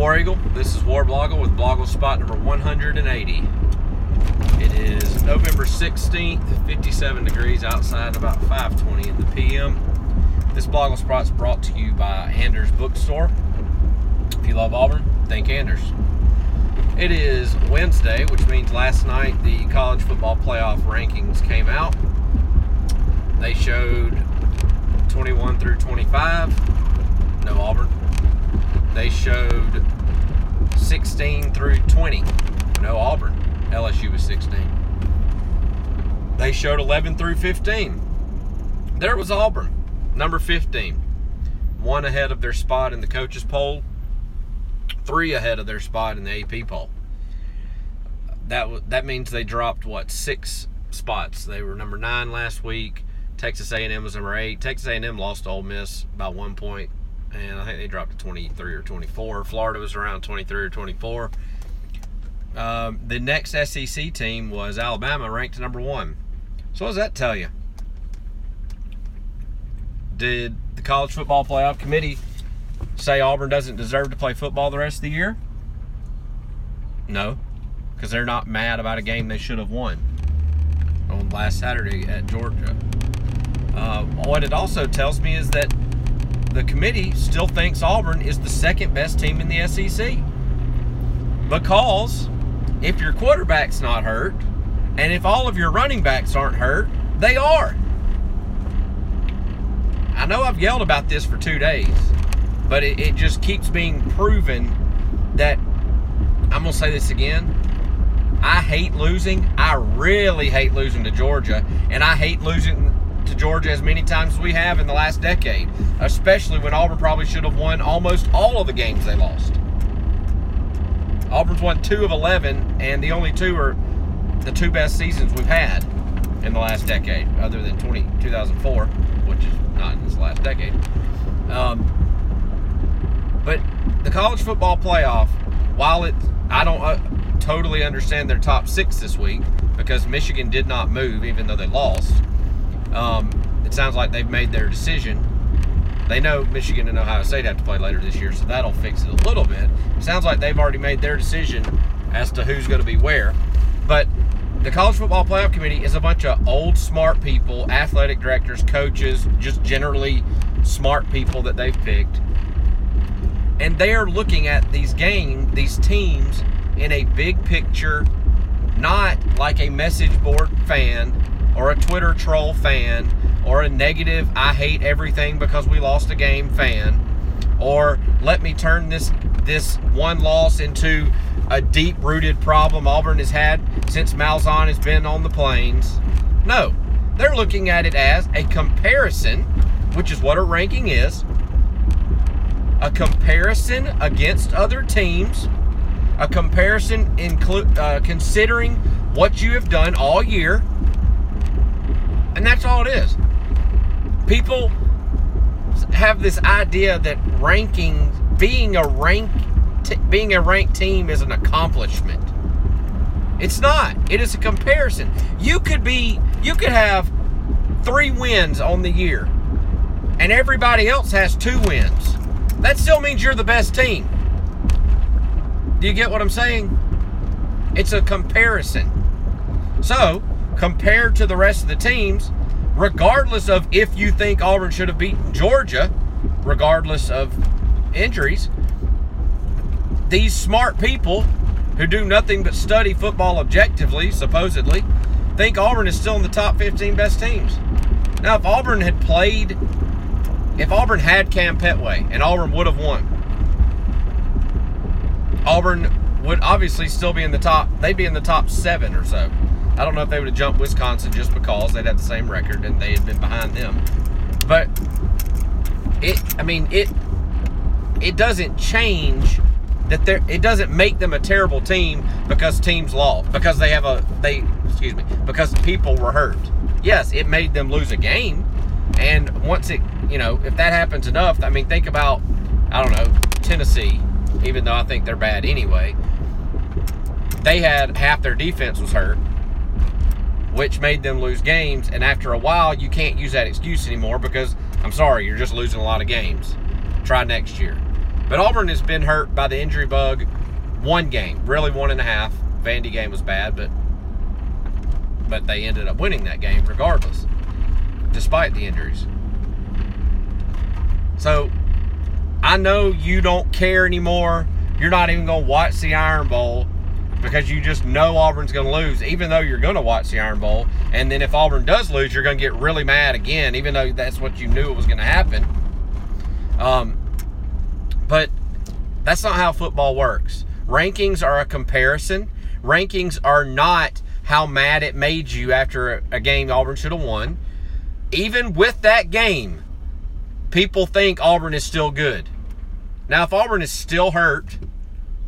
War Eagle? This is War Blogle with BlogleSpot number 180. It is November 16th, 57 degrees outside, about 5:20 in the PM. This BlogleSpot is brought to you by Anders Bookstore. If you love Auburn, think Anders. It is Wednesday, which means last night the college football playoff rankings came out. They showed 21 through 25, no Auburn. They showed 16 through 20, no Auburn. LSU was 16. They showed 11 through 15. There was Auburn, number 15. One ahead of their spot in the coaches poll, three ahead of their spot in the AP poll. That that means they dropped what six spots. They were number nine last week. Texas A&M was number eight. Texas A&M lost to Ole Miss by one point, and I think they dropped to 23 or 24. Florida was around 23 or 24. Um, the next SEC team was Alabama, ranked number one. So what does that tell you? Did the college football playoff committee say Auburn doesn't deserve to play football the rest of the year? No, because they're not mad about a game they should have won on last Saturday at Georgia. Uh, what it also tells me is that the committee still thinks Auburn is the second best team in the SEC. Because if your quarterback's not hurt, and if all of your running backs aren't hurt, they are. I know I've yelled about this for two days, but it, it just keeps being proven that I'm going to say this again. I hate losing. I really hate losing to Georgia, and I hate losing to Georgia as many times as we have in the last decade, especially when Auburn probably should have won almost all of the games they lost. Auburn's won two of 11, and the only two are the two best seasons we've had in the last decade, other than 20, 2004, which is not in this last decade. Um, but the college football playoff, while it, I don't uh, totally understand their top six this week because Michigan did not move, even though they lost. Um, it sounds like they've made their decision. They know Michigan and Ohio State have to play later this year, so that'll fix it a little bit. It sounds like they've already made their decision as to who's going to be where. But the College Football Playoff Committee is a bunch of old, smart people, athletic directors, coaches, just generally smart people that they've picked. And they are looking at these games, these teams, in a big picture, not like a message board fan or a Twitter troll fan or a negative I hate everything because we lost a game fan or let me turn this this one loss into a deep rooted problem Auburn has had since Malzahn has been on the plains. No, they're looking at it as a comparison, which is what a ranking is. A comparison against other teams, a comparison include uh, considering what you have done all year, and that's all it is. People have this idea that ranking, being a rank, t- being a ranked team is an accomplishment. It's not. It is a comparison. You could be, you could have three wins on the year, and everybody else has two wins. That still means you're the best team. Do you get what I'm saying? It's a comparison. So, compared to the rest of the teams, regardless of if you think Auburn should have beaten Georgia, regardless of injuries, these smart people who do nothing but study football objectively, supposedly, think Auburn is still in the top 15 best teams. Now, if Auburn had played, if Auburn had Kam Pettway and Auburn would have won, Auburn would obviously still be in the top, they'd be in the top seven or so. I don't know if they would have jumped Wisconsin just because they'd have the same record and they had been behind them. But it, I mean, it, it doesn't change that there. It doesn't make them a terrible team because teams lost because they have a they. Excuse me, because people were hurt. Yes, it made them lose a game, and once it, you know, if that happens enough, I mean, think about, I don't know, Tennessee. Even though I think they're bad anyway, they had half their defense was hurt which made them lose games. And after a while, you can't use that excuse anymore because I'm sorry, you're just losing a lot of games. Try next year. But Auburn has been hurt by the injury bug one game, really one and a half. Vandy game was bad, but but they ended up winning that game regardless, despite the injuries. So I know you don't care anymore. You're not even to watch the Iron Bowl because you just know Auburn's going to lose, even though you're going to watch the Iron Bowl. And then if Auburn does lose, you're going to get really mad again, even though that's what you knew it was going to happen. Um, but that's not how football works. Rankings are a comparison. Rankings are not how mad it made you after a game Auburn should have won. Even with that game, people think Auburn is still good. Now, if Auburn is still hurt,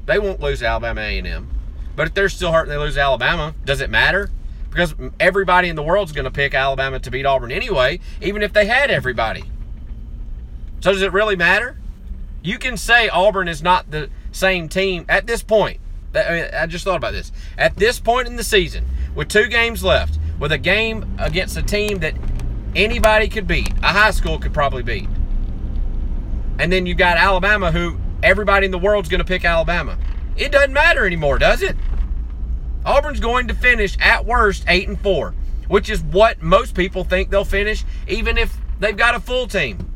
they won't lose Alabama A&M. But if they're still hurt and they lose Alabama, does it matter? Because everybody in the world is going to pick Alabama to beat Auburn anyway, even if they had everybody. So does it really matter? You can say Auburn is not the same team at this point. I just thought about this. At this point in the season, with two games left, with a game against a team that anybody could beat, a high school could probably beat. And then you've got Alabama, who everybody in the world's going to pick Alabama. It doesn't matter anymore, does it? Auburn's going to finish at worst 8 and 4, which is what most people think they'll finish, even if they've got a full team.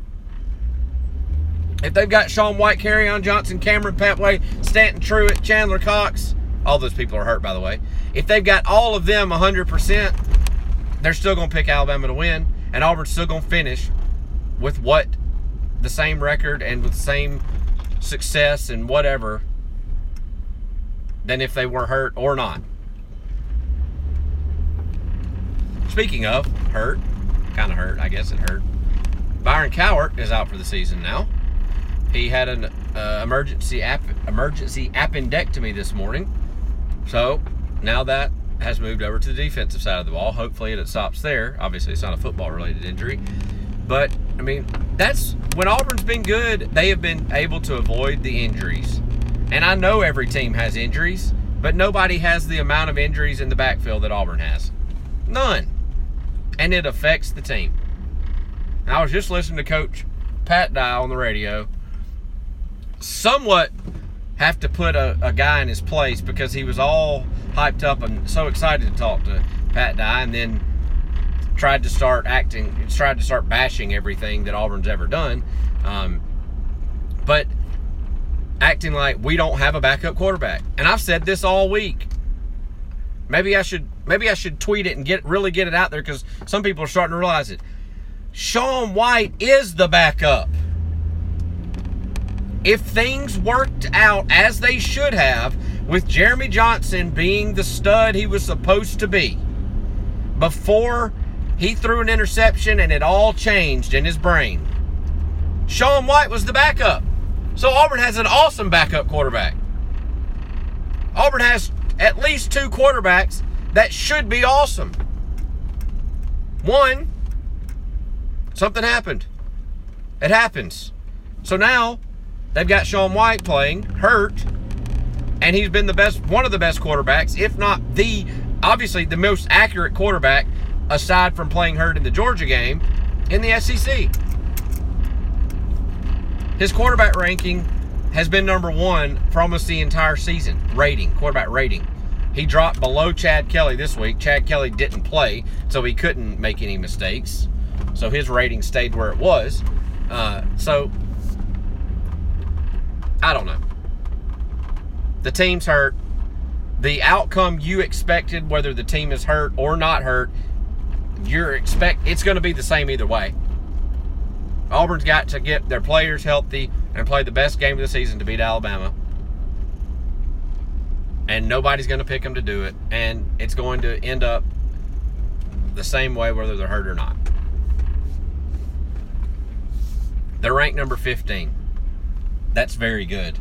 If they've got Sean White, on Johnson, Kamryn Pettway, Stanton Truitt, Chandler Cox, all those people are hurt, by the way. If they've got all of them 100%, they're still going to pick Alabama to win, and Auburn's still going to finish with what the same record and with the same success and whatever than if they were hurt or not. Speaking of hurt, kind of hurt, I guess it hurt. Byron Cowart is out for the season now. He had an uh, emergency ap- emergency appendectomy this morning, so now that has moved over to the defensive side of the ball. Hopefully, it stops there. Obviously, it's not a football-related injury, but I mean, that's when Auburn's been good. They have been able to avoid the injuries, and I know every team has injuries, but nobody has the amount of injuries in the backfield that Auburn has. None, and it affects the team. I was just listening to Coach Pat Dye on the radio somewhat have to put a, a, guy in his place because he was all hyped up and so excited to talk to Pat Dye and then tried to start acting, tried to start bashing everything that Auburn's ever done. Um, but acting like we don't have a backup quarterback. And I've said this all week. Maybe I should maybe I should tweet it and get really get it out there because some people are starting to realize it. Sean White is the backup if things worked out as they should have, with Jeremy Johnson being the stud he was supposed to be, before he threw an interception and it all changed in his brain, Sean White was the backup. So Auburn has an awesome backup quarterback. Auburn has at least two quarterbacks that should be awesome. One, something happened. It happens. So now They've got Sean White playing, hurt, and he's been the best, one of the best quarterbacks, if not the, obviously the most accurate quarterback, aside from playing hurt in the Georgia game, in the SEC. His quarterback ranking has been number one for almost the entire season. Rating, quarterback rating. He dropped below Chad Kelly this week. Chad Kelly didn't play, so he couldn't make any mistakes. So his rating stayed where it was. Uh, so I don't know. The team's hurt. The outcome you expected, whether the team is hurt or not hurt, you're expect it's going to be the same either way. Auburn's got to get their players healthy and play the best game of the season to beat Alabama. And nobody's going to pick them to do it. And it's going to end up the same way whether they're hurt or not. They're ranked number 15. That's very good.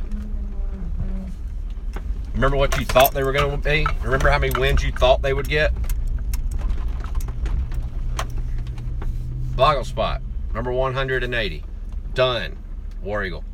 Remember what you thought they were going to be? Remember how many wins you thought they would get? BlogleSpot, number 180. Done. War Eagle.